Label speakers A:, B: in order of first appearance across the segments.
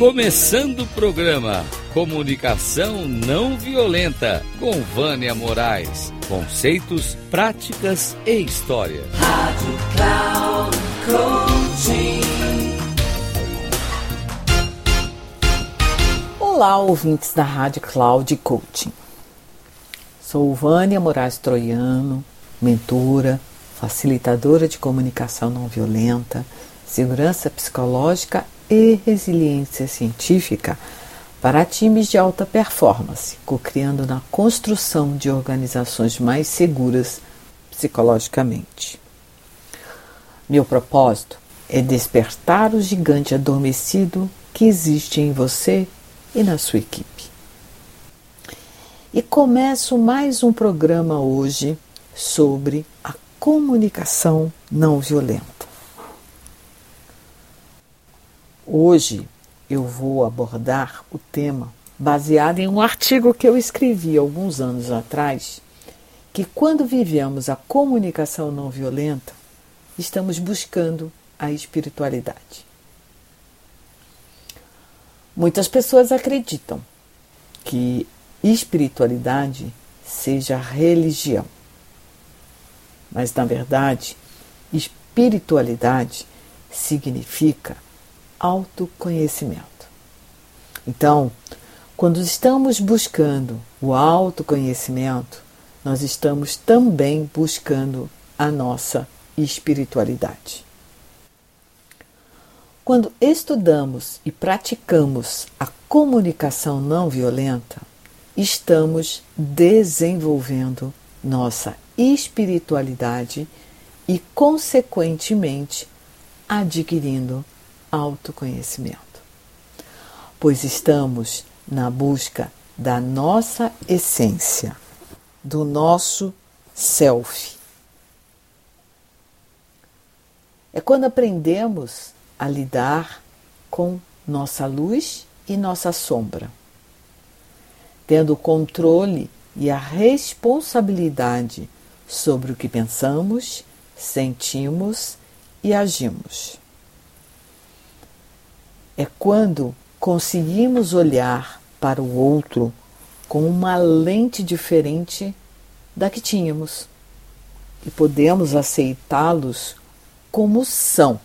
A: Começando o programa Comunicação Não Violenta com Vânia Moraes. Conceitos, práticas e história. Rádio Cloud
B: Olá, ouvintes da Rádio Cloud Coaching. Sou Vânia Moraes Troiano, mentora, facilitadora de comunicação não violenta, segurança psicológica e resiliência científica para times de alta performance, co-criando na construção de organizações mais seguras psicologicamente. Meu propósito é despertar o gigante adormecido que existe em você e na sua equipe. E começo mais um programa hoje sobre a comunicação não violenta. Hoje eu vou abordar o tema baseado em um artigo que eu escrevi alguns anos atrás, que quando vivemos a comunicação não violenta, estamos buscando a espiritualidade. Muitas pessoas acreditam que espiritualidade seja religião. Mas, na verdade, espiritualidade significa autoconhecimento. Então, quando estamos buscando o autoconhecimento, nós estamos também buscando a nossa espiritualidade. Quando estudamos e praticamos a comunicação não violenta, estamos desenvolvendo nossa espiritualidade e, consequentemente, adquirindo autoconhecimento. Pois estamos na busca da nossa essência, do nosso self. É quando aprendemos a lidar com nossa luz e nossa sombra, tendo o controle e a responsabilidade sobre o que pensamos, sentimos e agimos. É quando conseguimos olhar para o outro com uma lente diferente da que tínhamos e podemos aceitá-los como são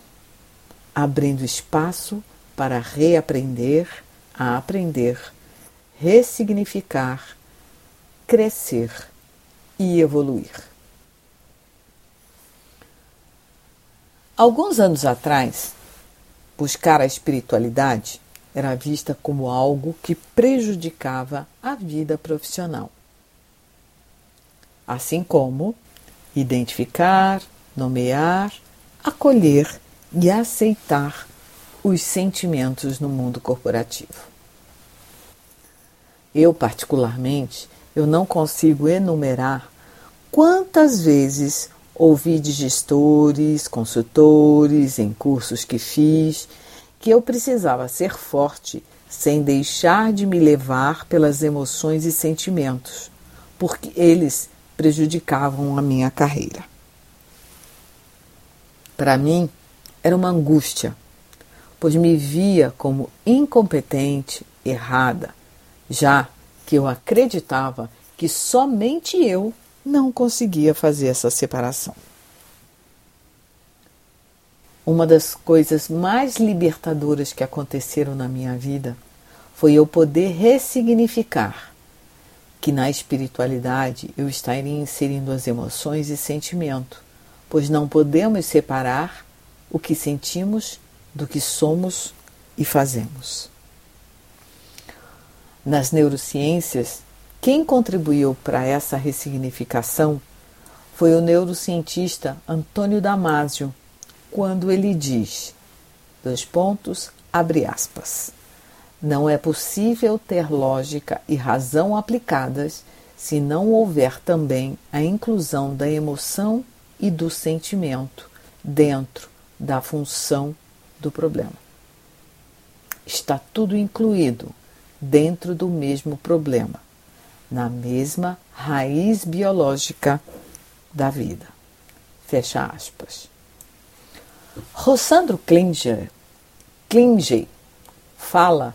B: abrindo espaço para reaprender a aprender, ressignificar, crescer e evoluir. Alguns anos atrás, buscar a espiritualidade era vista como algo que prejudicava a vida profissional. Assim como identificar, nomear, acolher e aceitar os sentimentos no mundo corporativo. Eu, particularmente, eu não consigo enumerar quantas vezes ouvi de gestores, consultores, em cursos que fiz, que eu precisava ser forte sem deixar de me levar pelas emoções e sentimentos, porque eles prejudicavam a minha carreira. Para mim, era uma angústia, pois me via como incompetente, errada, já que eu acreditava que somente eu não conseguia fazer essa separação. Uma das coisas mais libertadoras que aconteceram na minha vida foi eu poder ressignificar que na espiritualidade eu estaria inserindo as emoções e sentimento, pois não podemos separar o que sentimos do que somos e fazemos. Nas neurociências, quem contribuiu para essa ressignificação foi o neurocientista Antônio Damasio, quando ele diz: dois pontos, abre aspas. Não é possível ter lógica e razão aplicadas se não houver também a inclusão da emoção e do sentimento dentro da função do problema. Está tudo incluído dentro do mesmo problema, na mesma raiz biológica da vida. Fecha aspas. Rossandro Klinger, Klinger fala.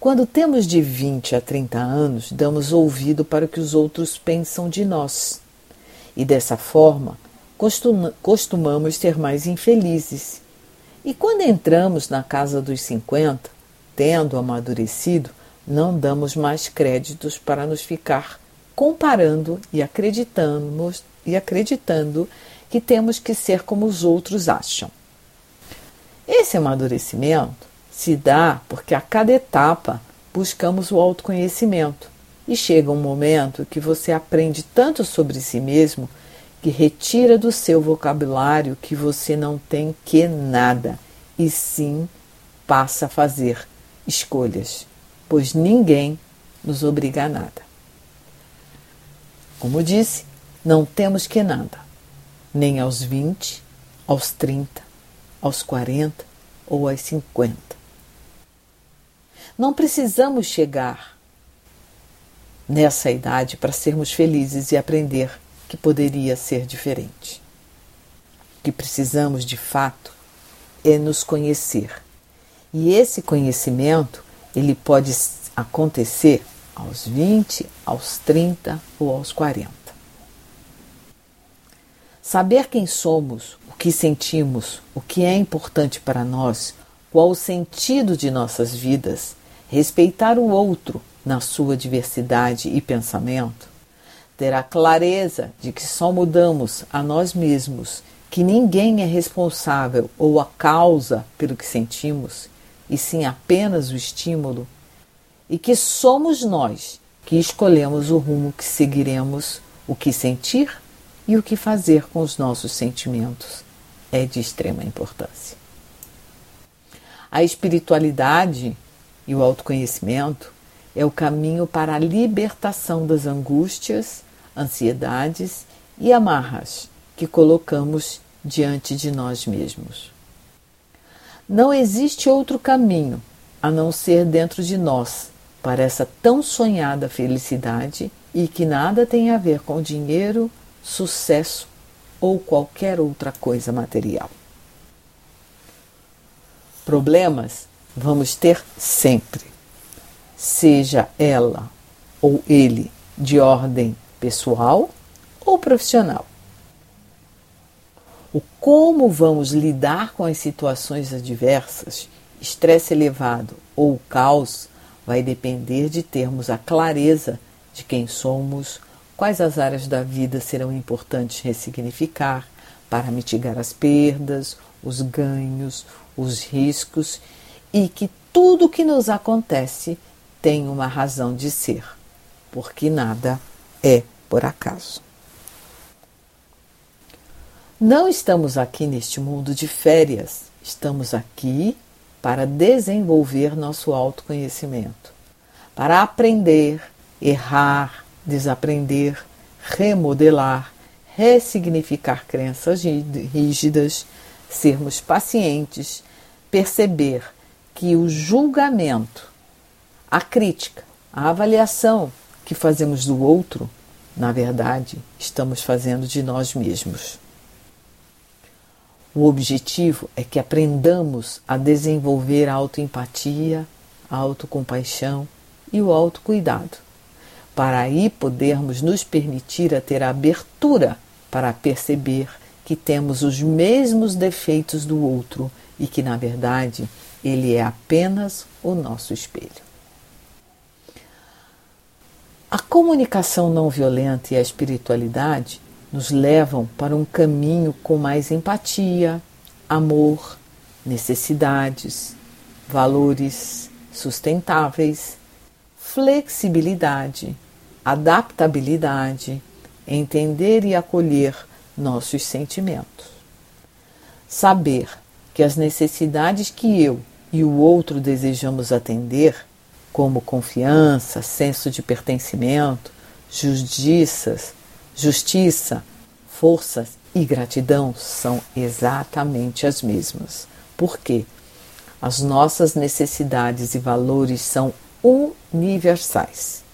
B: Quando temos de 20 a 30 anos, damos ouvido para o que os outros pensam de nós. E dessa forma, costumamos ser mais infelizes. E quando entramos na casa dos 50, tendo amadurecido, não damos mais créditos para nos ficar comparando e acreditando, e acreditando que temos que ser como os outros acham. Esse amadurecimento se dá porque a cada etapa buscamos o autoconhecimento e chega um momento que você aprende tanto sobre si mesmo que retira do seu vocabulário que você não tem que nada e sim passa a fazer escolhas, pois ninguém nos obriga a nada. Como disse, não temos que nada, nem aos 20, aos 30, aos 40 ou aos 50. Não precisamos chegar nessa idade para sermos felizes e aprender que poderia ser diferente. O que precisamos de fato é nos conhecer. E esse conhecimento, ele pode acontecer aos 20, aos 30 ou aos 40. Saber quem somos, o que sentimos, o que é importante para nós, qual o sentido de nossas vidas, respeitar o outro na sua diversidade e pensamento, ter a clareza de que só mudamos a nós mesmos, que ninguém é responsável ou a causa pelo que sentimos, e sim apenas o estímulo e que somos nós que escolhemos o rumo que seguiremos, o que sentir e o que fazer com os nossos sentimentos é de extrema importância. A espiritualidade e o autoconhecimento é o caminho para a libertação das angústias, ansiedades e amarras que colocamos diante de nós mesmos. Não existe outro caminho a não ser dentro de nós para essa tão sonhada felicidade e que nada tem a ver com dinheiro, sucesso ou qualquer outra coisa material. Problemas vamos ter sempre, seja ela ou ele de ordem pessoal ou profissional. O como vamos lidar com as situações adversas, estresse elevado ou caos vai depender de termos a clareza de quem somos, quais as áreas da vida serão importantes ressignificar para mitigar as perdas, os ganhos, os riscos e que tudo o que nos acontece tem uma razão de ser, porque nada é por acaso. Não estamos aqui neste mundo de férias, estamos aqui para desenvolver nosso autoconhecimento, para aprender, errar, desaprender, remodelar, ressignificar crenças rígidas, sermos pacientes, perceber que o julgamento, a crítica, a avaliação que fazemos do outro, na verdade, estamos fazendo de nós mesmos. O objetivo é que aprendamos a desenvolver a autoempatia, a autocompaixão e o autocuidado, para aí podermos nos permitir a ter a abertura para perceber que temos os mesmos defeitos do outro e que, na verdade, ele é apenas o nosso espelho. A comunicação não violenta e a espiritualidade nos levam para um caminho com mais empatia, amor, necessidades, valores sustentáveis, flexibilidade, adaptabilidade, entender e acolher nossos sentimentos. Saber que as necessidades que eu e o outro desejamos atender, como confiança, senso de pertencimento, justiças, Justiça, forças e gratidão são exatamente as mesmas. Porque as nossas necessidades e valores são universais.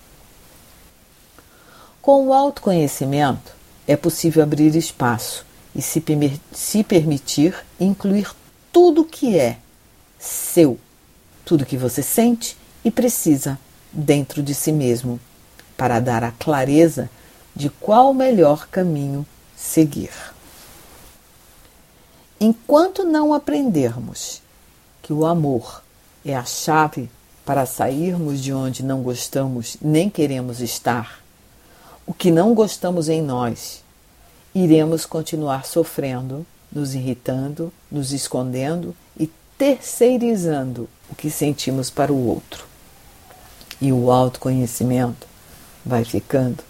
B: Com o autoconhecimento, é possível abrir espaço e se, se permitir incluir tudo que é seu tudo que você sente e precisa dentro de si mesmo para dar a clareza de qual o melhor caminho seguir. Enquanto não aprendermos que o amor é a chave para sairmos de onde não gostamos nem queremos estar, o que não gostamos em nós, iremos continuar sofrendo, nos irritando, nos escondendo e terceirizando o que sentimos para o outro. E o autoconhecimento vai ficando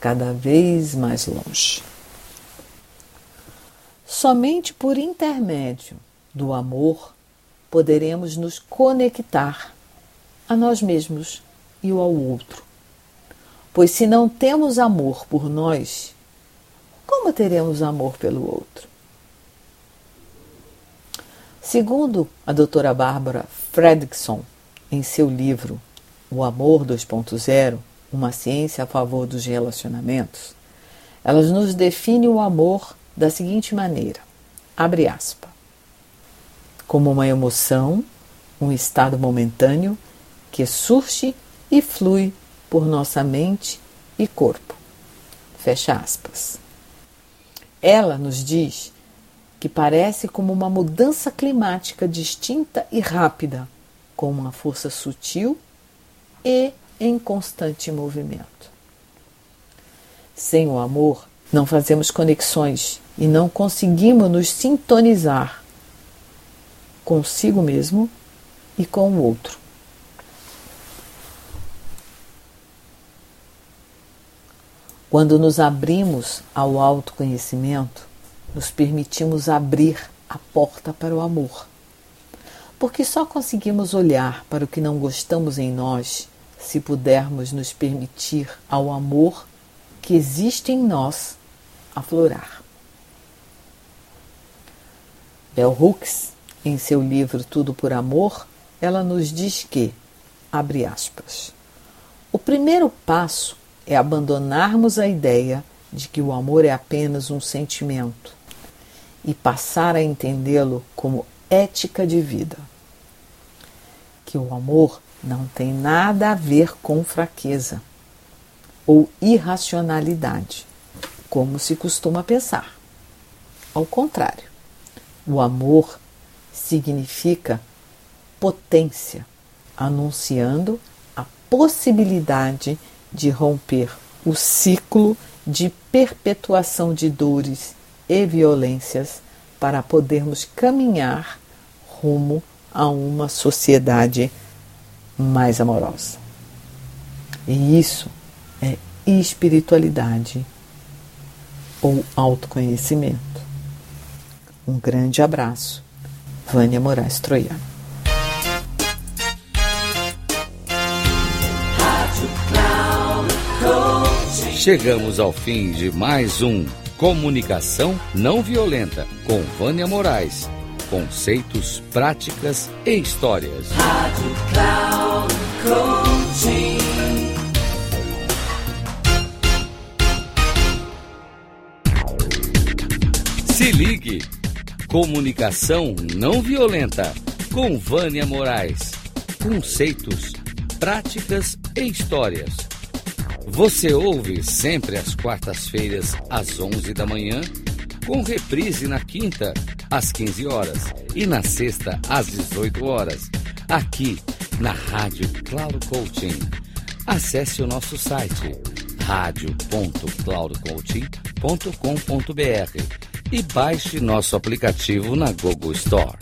B: cada vez mais longe. Somente por intermédio do amor poderemos nos conectar a nós mesmos e ao outro. Pois se não temos amor por nós, como teremos amor pelo outro? Segundo a doutora Bárbara Fredrickson, em seu livro O Amor 2.0, uma ciência a favor dos relacionamentos, ela nos define o amor da seguinte maneira: abre aspas, como uma emoção, um estado momentâneo que surge e flui por nossa mente e corpo. Fecha aspas. Ela nos diz que parece como uma mudança climática distinta e rápida, com uma força sutil e em constante movimento. Sem o amor, não fazemos conexões e não conseguimos nos sintonizar consigo mesmo e com o outro. Quando nos abrimos ao autoconhecimento, nos permitimos abrir a porta para o amor. Porque só conseguimos olhar para o que não gostamos em nós se pudermos nos permitir ao amor que existe em nós aflorar. Bell Hooks, em seu livro Tudo por Amor, ela nos diz que, abre aspas, o primeiro passo é abandonarmos a ideia de que o amor é apenas um sentimento e passar a entendê-lo como ética de vida. Que o amor não tem nada a ver com fraqueza ou irracionalidade, como se costuma pensar. Ao contrário, o amor significa potência, anunciando a possibilidade de romper o ciclo de perpetuação de dores e violências para podermos caminhar rumo a uma sociedade mais amorosa. E isso é espiritualidade ou autoconhecimento. Um grande abraço. Vânia Moraes Troiano.
A: Chegamos ao fim de mais um Comunicação Não Violenta com Vânia Moraes. Conceitos, práticas e histórias. Rádio Cloud Coaching. Se ligue. Comunicação não violenta com Vânia Moraes. Conceitos, práticas e histórias você ouve sempre às quartas-feiras, às 11 da manhã, com reprise na quinta, às 15 horas e na sexta, às 18 horas, aqui na Rádio Cloud Coaching. Acesse o nosso site radio.cloudcoaching.com.br e baixe nosso aplicativo na Google Store.